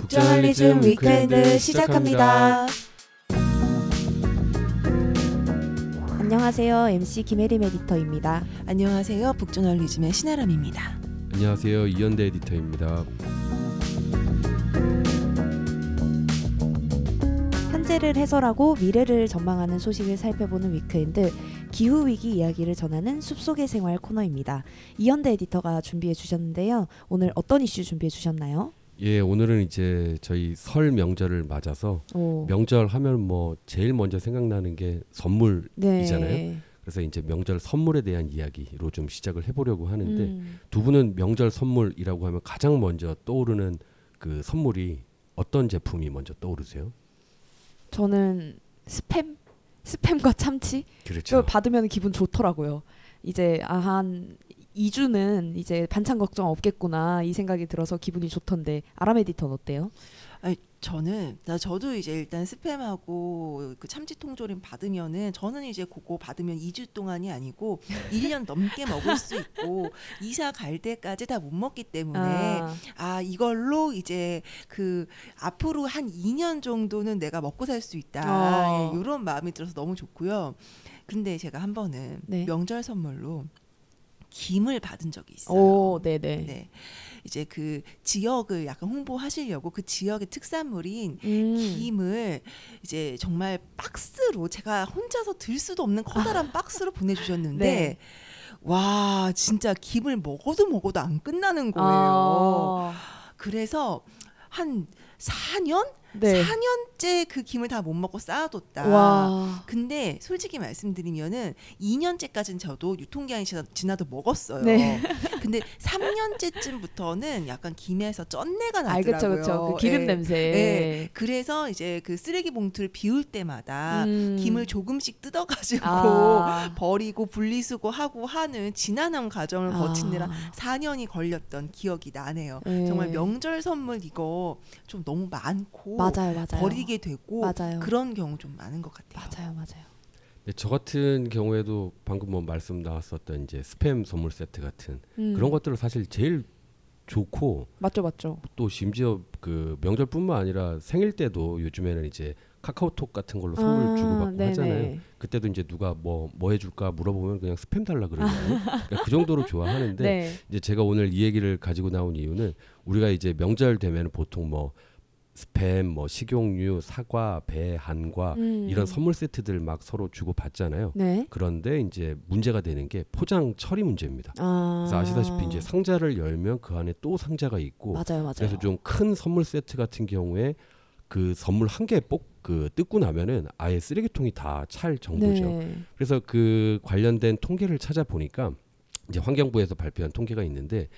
북저널리즘 위크엔드 시작합니다. 안녕하세요. MC 김혜림 에디터입니다. 안녕하세요. 북저널리즘의 신아람입니다. 안녕하세요. 이현구 에디터입니다. 현재를 해설하고 미래를 전망하는 소식을 살펴보는 위크엔드 기후 위기 이야기를 전하는 숲속의 생활 코너입니다. 이현구 에디터가 준비해 주셨는데요. 오늘 어떤 이슈 준비해 주셨나요? 예, 오늘은 이제 저희 설 명절을 맞아서 오. 명절 하면 뭐 제일 먼저 생각나는 게 선물이잖아요. 네. 그래서 이제 명절 선물에 대한 이야기로 좀 시작을 해보려고 하는데 음. 두 분은 명절 선물이라고 하면 가장 먼저 떠오르는 그 선물이 어떤 제품이 먼저 떠오르세요? 저는 스팸 스팸과 참치 그렇죠. 받으면 기분 좋더라고요. 이제 아, 한 2주는 이제 반찬 걱정 없겠구나 이 생각이 들어서 기분이 좋던데 아람 에디터는 어때요? 아니, 저는 나 저도 이제 일단 스팸하고 그 참치 통조림 받으면은 저는 이제 그거 받으면 2주 동안이 아니고 1년 넘게 먹을 수 있고 이사 갈 때까지 다 못 먹기 때문에 아, 아 이걸로 이제 그 앞으로 한 2년 정도는 내가 먹고 살 수 있다 어. 예, 이런 마음이 들어서 너무 좋고요. 근데 제가 한 번은 네. 명절 선물로 김을 받은 적이 있어요. 오, 네네. 네. 이제 그 지역을 약간 홍보하시려고 그 지역의 특산물인 음. 김을 이제 정말 박스로 제가 혼자서 들 수도 없는 커다란 박스로 보내주셨는데 네. 와 진짜 김을 먹어도 먹어도 안 끝나는 거예요. 아, 그래서 한 4년? 네. 4년째 그 김을 다 못 먹고 쌓아뒀다. 와. 근데 솔직히 말씀드리면은 2년째까지는 저도 유통기한이 지나, 지나도 먹었어요. 네. 근데 3년째쯤부터는 약간 김에서 쩐내가 아, 나더라고요. 그쵸, 그쵸. 그 기름 예. 냄새. 예. 그래서 이제 그 쓰레기 봉투를 비울 때마다 음. 김을 조금씩 뜯어가지고 아. 버리고 분리수거하고 하는 지난한 과정을 거치느라 아. 4년이 걸렸던 기억이 나네요. 네. 정말 명절 선물 이거 좀 너무 많고 맞아요, 맞아요. 버리게 되고 맞아요. 그런 경우 좀 많은 것 같아요. 맞아요, 맞아요. 네, 저 같은 경우에도 방금 뭐 말씀 나왔었던 이제 스팸 선물 세트 같은 음. 그런 것들을 사실 제일 좋고 맞죠, 맞죠. 또 심지어 그 명절뿐만 아니라 생일 때도 요즘에는 이제 카카오톡 같은 걸로 선물 아, 주고받고 네네. 하잖아요. 그때도 이제 누가 뭐뭐 해줄까 물어보면 그냥 스팸 달라 그러잖아요. 그러니까 그 정도로 좋아하는데 네. 이제 제가 오늘 이 얘기를 가지고 나온 이유는 우리가 이제 명절 되면 보통 뭐 스팸, 뭐 식용유, 사과, 배, 한과 음. 이런 선물 세트들 막 서로 주고 받잖아요. 네. 그런데 이제 문제가 되는 게 포장 처리 문제입니다. 아. 그래서 아시다시피 이제 상자를 열면 그 안에 또 상자가 있고 맞아요, 맞아요. 그래서 좀 큰 선물 세트 같은 경우에 그 선물 한 개 뽑 그 뜯고 나면은 아예 쓰레기통이 다 찰 정도죠. 네. 그래서 그 관련된 통계를 찾아보니까 이제 환경부에서 발표한 통계가 있는데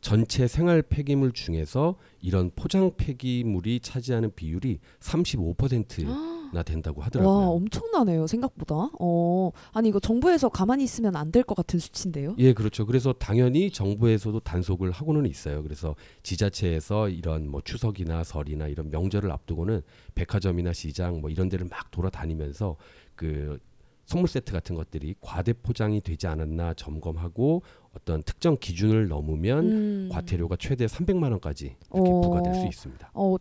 전체 생활 폐기물 중에서 이런 포장 폐기물이 차지하는 비율이 35%나 된다고 와 하더라고요. 엄청나네요 생각보다. 어 아니 이거 정부에서 가만히 있으면 안 될 것 같은 수치인데요. 예, 그렇죠. 그래서 당연히 정부에서도 단속을 하고는 있어요. 그래서 지자체에서 이런 뭐 추석이나 설이나 이런 명절을 앞두고는 백화점이나 시장 뭐 이런 데를 막 돌아다니면서 그 선물 세트 같은 것들이 과대 포장이 되지 않았나 점검하고 어떤 특정 기준을 넘으면 음. 과태료가 최대 300만 원까지 이렇게 어. 부과될 수 있습니다. 어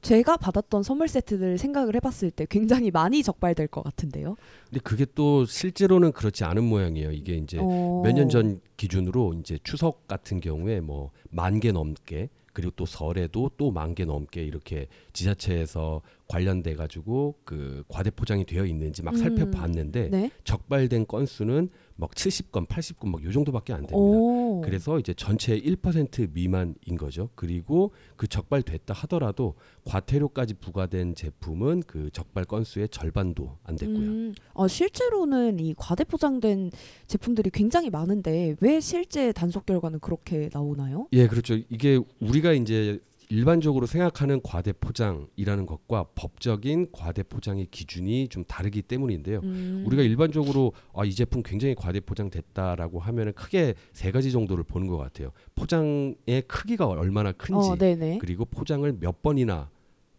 제가 받았던 선물 세트들 생각을 해봤을 때 굉장히 많이 적발될 것 같은데요. 근데 그게 또 실제로는 그렇지 않은 모양이에요. 이게 이제 어. 몇년 전 기준으로 이제 추석 같은 경우에 뭐 만 개 넘게 그리고 또 설에도 또 만 개 넘게 이렇게 지자체에서 관련돼 가지고 그 과대 포장이 되어 있는지 막 음. 살펴봤는데 네. 적발된 건수는 막 70건, 80건 막 요 정도밖에 안 됩니다. 오. 그래서 이제 전체의 1% 미만인 거죠. 그리고 그 적발됐다 하더라도 과태료까지 부과된 제품은 그 적발 건수의 절반도 안 됐고요. 음, 어, 실제로는 이 과대 포장된 제품들이 굉장히 많은데 왜 실제 단속 결과는 그렇게 나오나요? 예, 그렇죠. 이게 우리가 이제 일반적으로 생각하는 과대 포장이라는 것과 법적인 과대 포장의 기준이 좀 다르기 때문인데요. 음. 우리가 일반적으로 아, 이 제품 굉장히 과대 포장됐다라고 하면은 크게 세 가지 정도를 보는 것 같아요. 포장의 크기가 얼마나 큰지, 어. 그리고 포장을 몇 번이나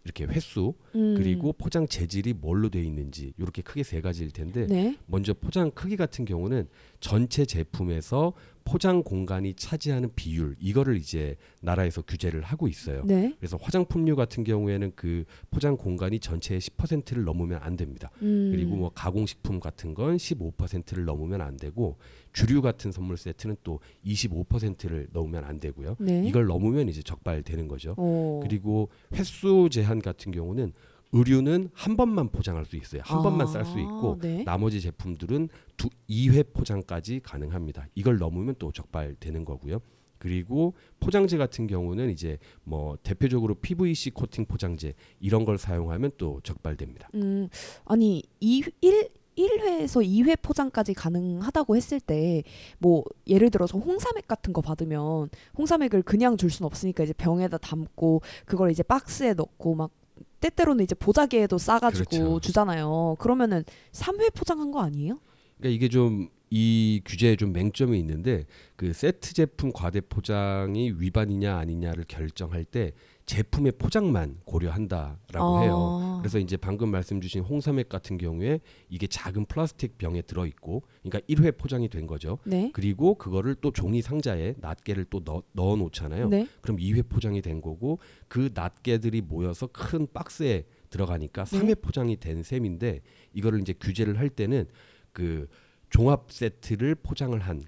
이렇게 횟수, 음. 그리고 포장 재질이 뭘로 돼 있는지 이렇게 크게 세 가지일 텐데 네. 먼저 포장 크기 같은 경우는 전체 제품에서 포장 공간이 차지하는 비율 이거를 이제 나라에서 규제를 하고 있어요. 네. 그래서 화장품류 같은 경우에는 그 포장 공간이 전체의 10%를 넘으면 안 됩니다. 음. 그리고 뭐 가공식품 같은 건 15%를 넘으면 안 되고 주류 같은 선물 세트는 또 25%를 넘으면 안 되고요. 네. 이걸 넘으면 이제 적발되는 거죠. 오. 그리고 횟수 제한 같은 경우는 의류는 한 번만 포장할 수 있어요. 한 번만 쌀 수 있고 아, 네. 나머지 제품들은 두 2회 포장까지 가능합니다. 이걸 넘으면 또 적발되는 거고요. 그리고 포장재 같은 경우는 이제 뭐 대표적으로 PVC 코팅 포장재 이런 걸 사용하면 또 적발됩니다. 음, 아니 이 1, 1회에서 2회 포장까지 가능하다고 했을 때 뭐 예를 들어서 홍삼액 같은 거 받으면 홍삼액을 그냥 줄 수는 없으니까 이제 병에다 담고 그걸 이제 박스에 넣고 막 때때로는 이제 보자기에도 싸가지고 그렇죠. 주잖아요. 그러면은 3회 포장한 거 아니에요? 그러니까 이게 좀 이 규제에 좀 맹점이 있는데 그 세트 제품 과대 포장이 위반이냐 아니냐를 결정할 때 제품의 포장만 고려한다라고 아. 해요. 그래서 이제 방금 말씀 주신 홍삼액 같은 경우에 이게 작은 플라스틱 병에 들어 있고 그러니까 1회 포장이 된 거죠. 네. 그리고 그거를 또 종이 상자에 낱개를 또 넣어, 넣어 놓잖아요. 네. 그럼 2회 포장이 된 거고 그 낱개들이 모여서 큰 박스에 들어가니까 네. 3회 포장이 된 셈인데 이거를 이제 규제를 할 때는 그 종합 세트를 포장을 한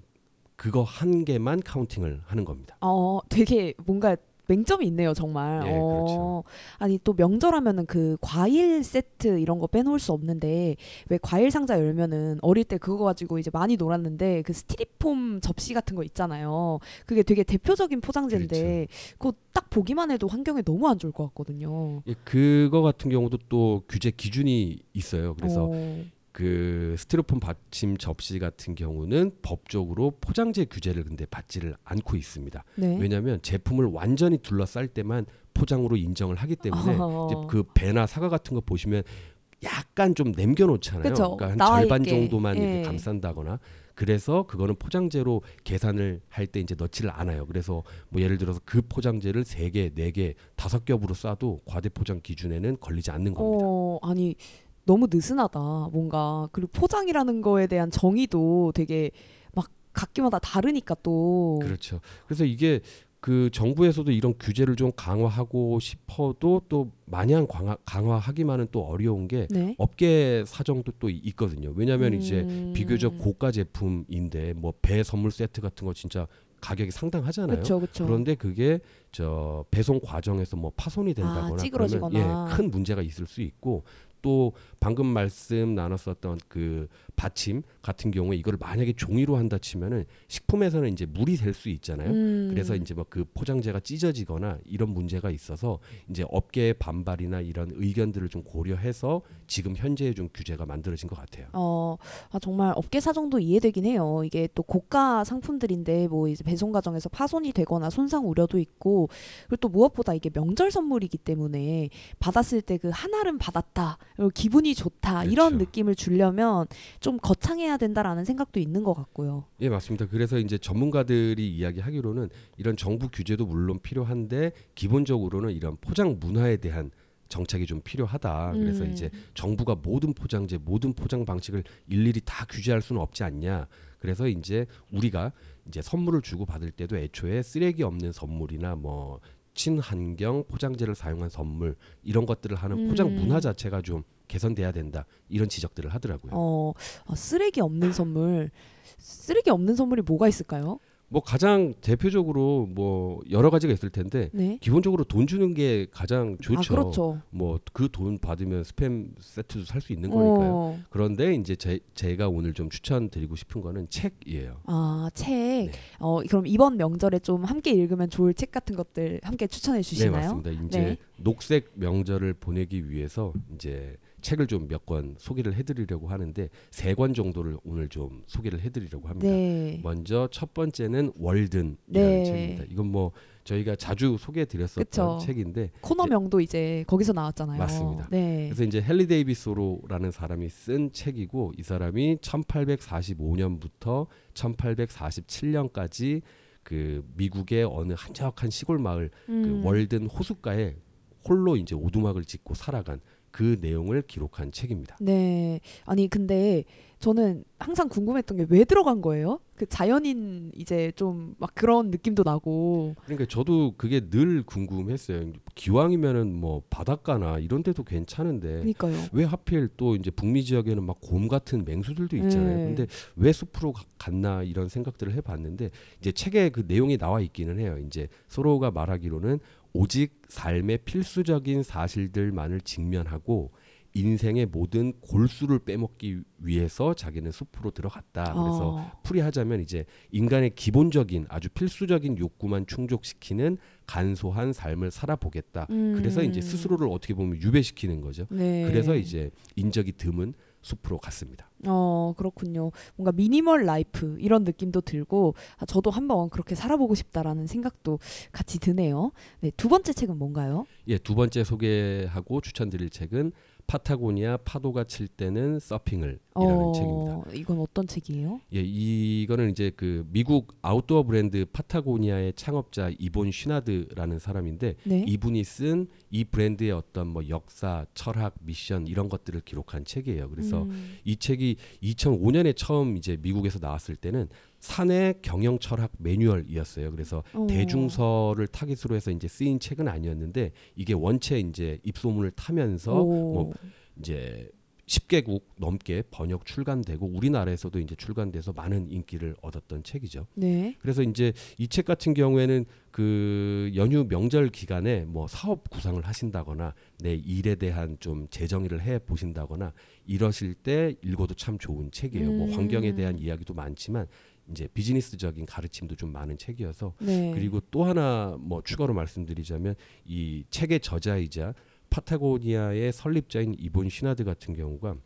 그거 한 개만 카운팅을 하는 겁니다. 어, 되게 뭔가 맹점이 있네요, 정말. 예, 어, 그렇죠. 아니 또 명절하면은 그 과일 세트 이런 거 빼놓을 수 없는데 왜 과일 상자 열면은 어릴 때 그거 가지고 이제 많이 놀았는데 그 스티리폼 접시 같은 거 있잖아요. 그게 되게 대표적인 포장재인데 그거 딱 보기만 해도 환경에 너무 안 좋을 것 같거든요. 예, 그거 같은 경우도 또 규제 기준이 있어요. 그래서 어, 그 스티로폼 받침 접시 같은 경우는 법적으로 포장재 규제를 근데 받지를 않고 있습니다. 네. 왜냐하면 제품을 완전히 둘러쌀 때만 포장으로 인정을 하기 때문에 어. 이제 그 배나 사과 같은 거 보시면 약간 좀 남겨놓잖아요. 그쵸. 그러니까 한 절반 있게. 정도만 이렇게 예. 감싼다거나 그래서 그거는 포장재로 계산을 할 때 이제 넣지를 않아요. 그래서 뭐 예를 들어서 그 포장재를 세 개, 네 개, 다섯 겹으로 싸도 과대 포장 기준에는 걸리지 않는 겁니다. 어, 아니 너무 느슨하다. 뭔가 그리고 포장이라는 거에 대한 정의도 되게 막 각기마다 다르니까 또. 그렇죠. 그래서 이게 그 정부에서도 이런 규제를 좀 강화하고 싶어도 또 마냥 강화, 강화하기만은 또 어려운 게 네. 업계 사정도 또 있거든요. 왜냐하면 이제 음. 비교적 고가 제품인데 뭐 배 선물 세트 같은 거 진짜 가격이 상당하잖아요. 그렇죠, 그렇죠. 그런데 그게 저 배송 과정에서 뭐 파손이 된다거나 아. 그러면 예, 큰 문제가 있을 수 있고 또 방금 말씀 나눴었던 그 받침 같은 경우에 이걸 만약에 종이로 한다 치면은 식품에서는 이제 물이 될 수 있잖아요. 음. 그래서 이제 뭐 그 포장재가 찢어지거나 이런 문제가 있어서 이제 업계의 반발이나 이런 의견들을 좀 고려해서 지금 현재의 좀 규제가 만들어진 것 같아요. 어, 아, 정말 업계 사정도 이해되긴 해요. 이게 또 고가 상품들인데 뭐 이제 배송 과정에서 파손이 되거나 손상 우려도 있고 그리고 또 무엇보다 이게 명절 선물이기 때문에 받았을 때 그 한알은 받았다, 기분이 좋다 이런 그렇죠. 느낌을 주려면 좀 거창해야 된다라는 생각도 있는 것 같고요. 예, 맞습니다. 그래서 이제 전문가들이 이야기하기로는 이런 정부 규제도 물론 필요한데 기본적으로는 이런 포장 문화에 대한 정착이 좀 필요하다. 그래서 음. 이제 정부가 모든 포장재, 모든 포장 방식을 일일이 다 규제할 수는 없지 않냐. 그래서 이제 우리가 이제 선물을 주고 받을 때도 애초에 쓰레기 없는 선물이나 뭐 친환경 포장재를 사용한 선물 이런 것들을 하는 포장 음. 문화 자체가 좀 개선돼야 된다. 이런 지적들을 하더라고요. 어, 아, 쓰레기 없는 선물, 쓰레기 없는 선물이 뭐가 있을까요? 뭐 가장 대표적으로 뭐 여러 가지가 있을 텐데 네. 기본적으로 돈 주는 게 가장 좋죠. 아, 그렇죠. 뭐 그 돈 받으면 스팸 세트도 살 수 있는 거니까요. 어. 그런데 이제 제, 제가 오늘 좀 추천드리고 싶은 거는 책이에요. 아, 책. 네. 어, 그럼 이번 명절에 좀 함께 읽으면 좋을 책 같은 것들 함께 추천해 네 주시나요? 맞습니다. 이제 네. 녹색 명절을 보내기 위해서 이제 책을 좀 몇 권 소개를 해드리려고 하는데 세 권 정도를 오늘 좀 소개를 해드리려고 합니다. 네. 먼저 첫 번째는 월든이라는 네. 책입니다. 이건 뭐 저희가 자주 소개해드렸었던 그쵸. 책인데 코너명도 이제 거기서 나왔잖아요. 맞습니다. 네. 그래서 이제 헨리 데이비드 소로라는 사람이 쓴 책이고 이 사람이 1845년부터 1847년까지 그 미국의 어느 한적한 시골 마을 그 음. 월든 호숫가에 홀로 이제 오두막을 짓고 살아간 그 내용을 기록한 책입니다. 네. 아니 근데 저는 항상 궁금했던 게 왜 들어간 거예요? 그 자연인 이제 좀 막 그런 느낌도 나고. 그러니까 저도 그게 늘 궁금했어요. 기왕이면은 뭐 바닷가나 이런 데도 괜찮은데 그러니까요. 왜 하필 또 이제 북미 지역에는 막 곰 같은 맹수들도 있잖아요. 네. 근데 왜 숲으로 가- 갔나 이런 생각들을 해 봤는데 이제 책에 그 내용이 나와 있기는 해요. 이제 서로가 말하기로는 오직 삶의 필수적인 사실들만을 직면하고 인생의 모든 골수를 빼먹기 위해서 자기는 숲으로 들어갔다. 그래서 어. 풀이하자면 이제 인간의 기본적인 아주 필수적인 욕구만 충족시키는 간소한 삶을 살아보겠다. 음. 그래서 이제 스스로를 어떻게 보면 유배시키는 거죠. 네. 그래서 이제 인적이 드문 숲으로 갔습니다. 어 그렇군요. 뭔가 미니멀 라이프 이런 느낌도 들고 아, 저도 한번 그렇게 살아보고 싶다라는 생각도 같이 드네요. 네, 두 번째 책은 뭔가요? 예, 두 번째 소개하고 추천드릴 책은 파타고니아 파도가 칠 때는 서핑을이라는 어, 책입니다. 이건 어떤 책이에요? 예, 이거는 이제 그 미국 아웃도어 브랜드 파타고니아의 창업자 이본 쉬나드라는 사람인데 네. 이분이 쓴 이 브랜드의 어떤 뭐 역사, 철학, 미션 이런 것들을 기록한 책이에요. 그래서 음. 이 책이 2005년에 처음 이제 미국에서 나왔을 때는 사내 경영 철학 매뉴얼이었어요. 그래서 어. 대중서를 타깃으로 해서 이제 쓰인 책은 아니었는데 이게 원체 이제 입소문을 타면서 오. 뭐 이제 10개국 넘게 번역 출간되고 우리나라에서도 이제 출간돼서 많은 인기를 얻었던 책이죠. 네. 그래서 이제 이 책 같은 경우에는 그 연휴 명절 기간에 뭐 사업 구상을 하신다거나 내 일에 대한 좀 재정의를 해 보신다거나 이러실 때 읽어도 참 좋은 책이에요. 음. 뭐 환경에 대한 이야기도 많지만 이제 비즈니스적인 가르침도 좀 많은 책이어서 네. 그리고 또 하나 뭐 추가로 말씀드리자면 이 책의 저자이자 파타고니아의 설립자인 이본 시나드 같은 경우가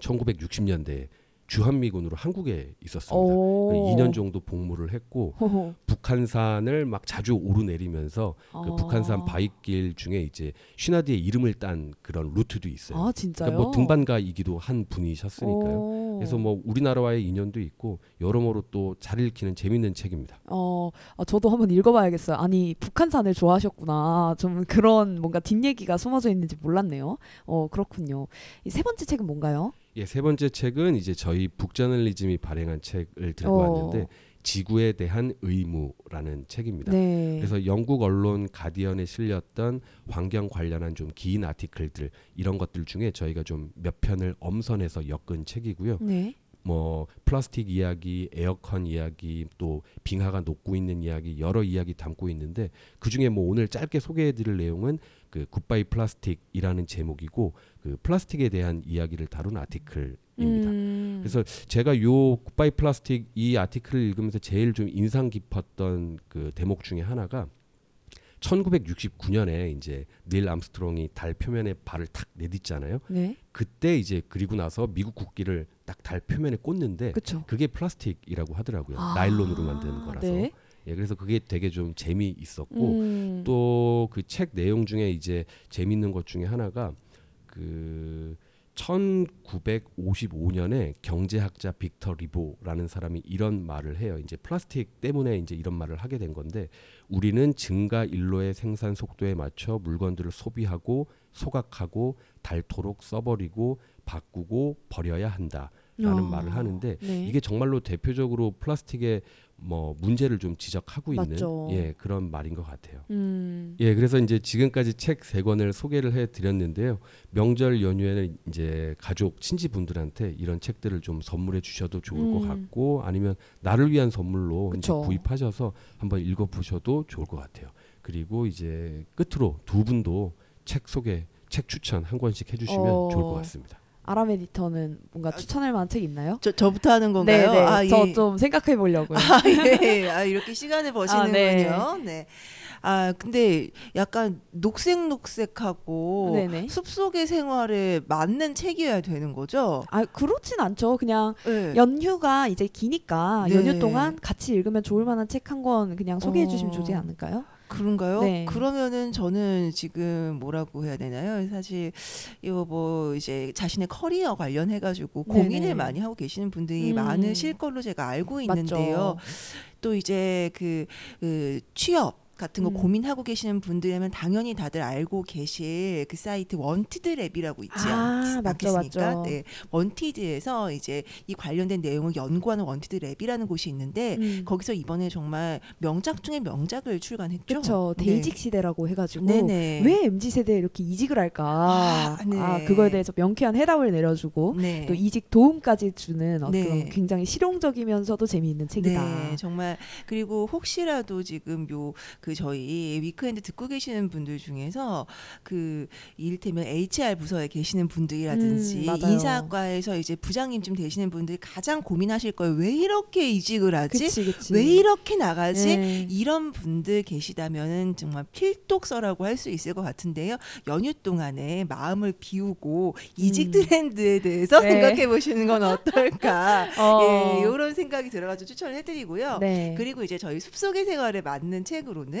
1960년대에 주한미군으로 한국에 있었습니다. 오. 2년 정도 복무를 했고 호호. 북한산을 막 자주 오르내리면서 그 아. 북한산 바위길 중에 이제 쉬나드의 이름을 딴 그런 루트도 있어요. 아 진짜요? 그러니까 뭐 등반가이기도 한 분이셨으니까요. 오. 그래서 뭐 우리나라와의 인연도 있고 여러모로 또 잘 읽히는 재밌는 책입니다. 어, 아, 저도 한번 읽어봐야겠어요. 아니 북한산을 좋아하셨구나. 좀 그런 뭔가 뒷얘기가 숨어져 있는지 몰랐네요. 어 그렇군요. 이 세 번째 책은 뭔가요? 예, 세 번째 책은 이제 저희 북저널리즘이 발행한 책을 들고 어. 왔는데 지구에 대한 의무라는 책입니다. 네. 그래서 영국 언론 가디언에 실렸던 환경 관련한 좀 긴 아티클들 이런 것들 중에 저희가 좀 몇 편을 엄선해서 엮은 책이고요. 네. 뭐 플라스틱 이야기, 에어컨 이야기, 또 빙하가 녹고 있는 이야기 여러 이야기 담고 있는데 그 중에 뭐 오늘 짧게 소개해드릴 내용은 그 굿바이 플라스틱이라는 제목이고 그 플라스틱에 대한 이야기를 다룬 article입니다. 음. 그래서 제가 요 굿바이 플라스틱 이 article을 읽으면서 제일 좀 인상 깊었던 그 대목 중에 하나가 1969년에 이제 닐 암스트롱이 달 표면에 발을 탁 내딛잖아요. 네. 그때 이제 그리고 나서 미국 국기를 딱 달 표면에 꽂는데 그렇죠. 그게 플라스틱이라고 하더라고요. 아, 나일론으로 만든 거라서. 네. 예, 그래서 그게 되게 좀 재미 있었고 음. 또그 책 내용 중에 이제 재밌는 것 중에 하나가 그 1955년에 경제학자 빅터 리보라는 사람이 이런 말을 해요. 이제 플라스틱 때문에 이제 이런 말을 하게 된 건데 우리는 증가 일로의 생산 속도에 맞춰 물건들을 소비하고 소각하고 닳도록 써버리고 바꾸고 버려야 한다라는 어. 말을 하는데 네. 이게 정말로 대표적으로 플라스틱의 뭐 문제를 좀 지적하고 있는. 예 그런 말인 것 같아요. 음. 예, 그래서 이제 지금까지 책 세 권을 소개를 해 드렸는데요. 명절 연휴에는 이제 가족 친지분들한테 이런 책들을 좀 선물해 주셔도 좋을 것 음. 같고 아니면 나를 위한 선물로 이제. 구입하셔서 한번 읽어 보셔도 좋을 것 같아요. 그리고 이제 끝으로 두 분도 책 소개, 책 추천 한 권씩 해 주시면 어. 좋을 것 같습니다. 아람 에디터는 뭔가 추천할 만한 책 있나요? 저 저부터 하는 건가요? 네, 네. 아, 예. 저좀 생각해 보려고요. 아, 예. 아, 이렇게 시간을 버시는군요. 아, 네. 네. 아 근데 약간 녹색녹색하고 네네. 숲속의 생활에 맞는 책이어야 되는 거죠. 아 그렇진 않죠. 그냥 네. 연휴가 이제 기니까 네. 연휴 동안 같이 읽으면 좋을 만한 책 한 권 그냥 소개해 주시면 어. 좋지 않을까요? 그런가요? 네. 그러면은 저는 지금 뭐라고 해야 되나요? 사실 이거 뭐 이제 자신의 커리어 관련해 가지고 네네. 고민을 많이 하고 계시는 분들이 음. 많으실 걸로 제가 알고 있는데요. 맞죠. 또 이제 그, 그 취업 같은 거 음. 고민하고 계시는 분들이면 당연히 다들 알고 계실 그 사이트 원티드 랩이라고 있지 아, 않, 않겠습니까? 맞죠. 네, 원티드에서 이제 이 관련된 내용을 연구하는 원티드 랩이라는 곳이 있는데 음. 거기서 이번에 정말 명작 중에 명작을 출간했죠. 그렇죠. 네. 대이직 시대라고 해가지고 네네. 왜 MZ 세대 왜 이렇게 이직을 할까? 아, 네. 아, 그거에 대해서 명쾌한 해답을 내려주고 네. 또 이직 도움까지 주는 어떤 네. 굉장히 실용적이면서도 재미있는 책이다. 네, 정말 그리고 혹시라도 지금 요그 저희 위크엔드 듣고 계시는 분들 중에서 그 이를테면 HR 부서에 계시는 분들이라든지 음. 인사과에서 이제 부장님쯤 되시는 분들이 가장 고민하실 거예요. 왜 이렇게 이직을 하지? 그치 그치. 왜 이렇게 나가지? 네. 이런 분들 계시다면은 정말 필독서라고 할 수 있을 것 같은데요. 연휴 동안에 마음을 비우고 이직 음. 트렌드에 대해서 네. 생각해 보시는 건 어떨까? 어. 예, 이런 생각이 들어가지고 추천을 해드리고요. 네. 그리고 이제 저희 숲속의 생활에 맞는 책으로는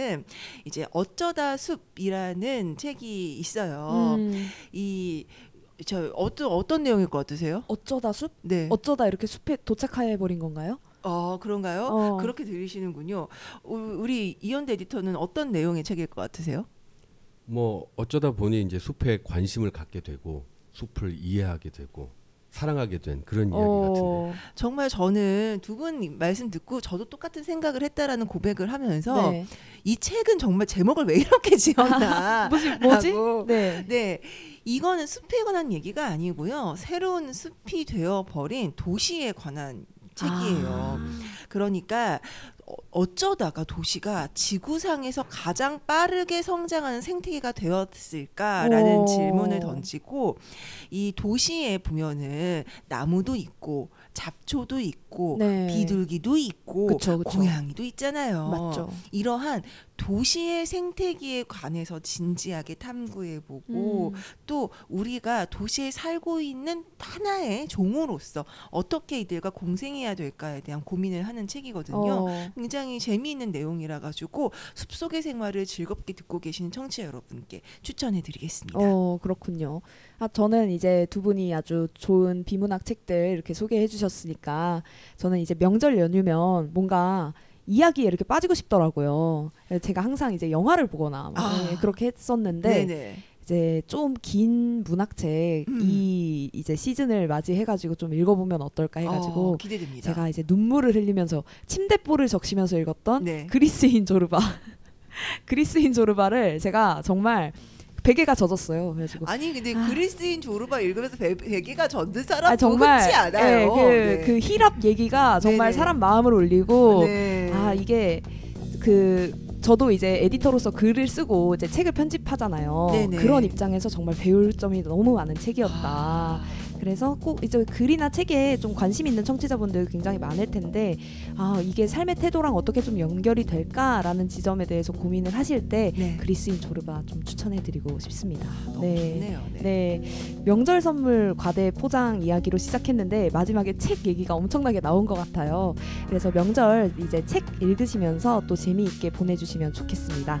이제 어쩌다 숲이라는 책이 있어요. 음, 이저 어떤 어떤 내용일 것 같으세요? 어쩌다 숲? 네. 어쩌다 이렇게 숲에 도착해 버린 건가요? 어 그런가요? 어. 그렇게 들으시는군요. 우- 우리 이현대 에디터는 어떤 내용의 책일 것 같으세요? 뭐 어쩌다 보니 이제 숲에 관심을 갖게 되고 숲을 이해하게 되고 사랑하게 된 그런 이야기 같은데. 어, 정말 저는 두 분 말씀 듣고 저도 똑같은 생각을 했다라는 고백을 하면서 네. 이 책은 정말 제목을 왜 이렇게 지었나? 무슨 뭐지? 네. 네, 이거는 숲에 관한 얘기가 아니고요. 새로운 숲이 되어 버린 도시에 관한 책이에요. 아. 그러니까 어- 어쩌다가 도시가 지구상에서 가장 빠르게 성장하는 생태계가 되었을까라는 오. 질문을 던지고 이 도시에 보면은 나무도 있고 잡초도 있고 네. 비둘기도 있고 그쵸, 그쵸. 고양이도 있잖아요. 맞죠. 이러한 도시의 생태계에 관해서 진지하게 탐구해보고 음. 또 우리가 도시에 살고 있는 하나의 종으로서 어떻게 이들과 공생해야 될까에 대한 고민을 하는 책이거든요. 어. 굉장히 재미있는 내용이라 가지고 숲속의 생활을 즐겁게 듣고 계시는 청취자 여러분께 추천해드리겠습니다. 어 그렇군요. 아 저는 이제 두 분이 아주 좋은 비문학 책들 이렇게 소개해 주셨으니까 저는 이제 명절 연휴면 뭔가 이야기에 이렇게 빠지고 싶더라고요. 제가 항상 이제 영화를 보거나 막 아. 예, 그렇게 했었는데 네네. 이제 좀 긴 문학책 음. 이 이제 시즌을 맞이해가지고 좀 읽어보면 어떨까 해가지고 어, 기대됩니다. 제가 이제 눈물을 흘리면서 침대볼을 적시면서 읽었던 네. 그리스인 조르바 그리스인 조르바를 제가 정말 베개가 젖었어요. 그래가지고 아니 근데 아. 그리스인 조르바 읽으면서 배, 베개가 젖는 사람 아, 정말 흔치 않아요. 예, 그, 그 힐압 얘기가 정말 네네. 사람 마음을 올리고 네. 아 이게 그 저도 이제 에디터로서 글을 쓰고 이제 책을 편집하잖아요. 네네. 그런 입장에서 정말 배울 점이 너무 많은 책이었다. 그래서 꼭 이제 글이나 책에 좀 관심 있는 청취자분들 굉장히 많을 텐데 아 이게 삶의 태도랑 어떻게 좀 연결이 될까라는 지점에 대해서 고민을 하실 때 네. 그리스인 조르바 좀 추천해드리고 싶습니다. 너무 네. 좋네요. 네. 네, 명절 선물 과대 포장 이야기로 시작했는데 마지막에 책 얘기가 엄청나게 나온 것 같아요. 그래서 명절 이제 책 읽으시면서 또 재미있게 보내주시면 좋겠습니다.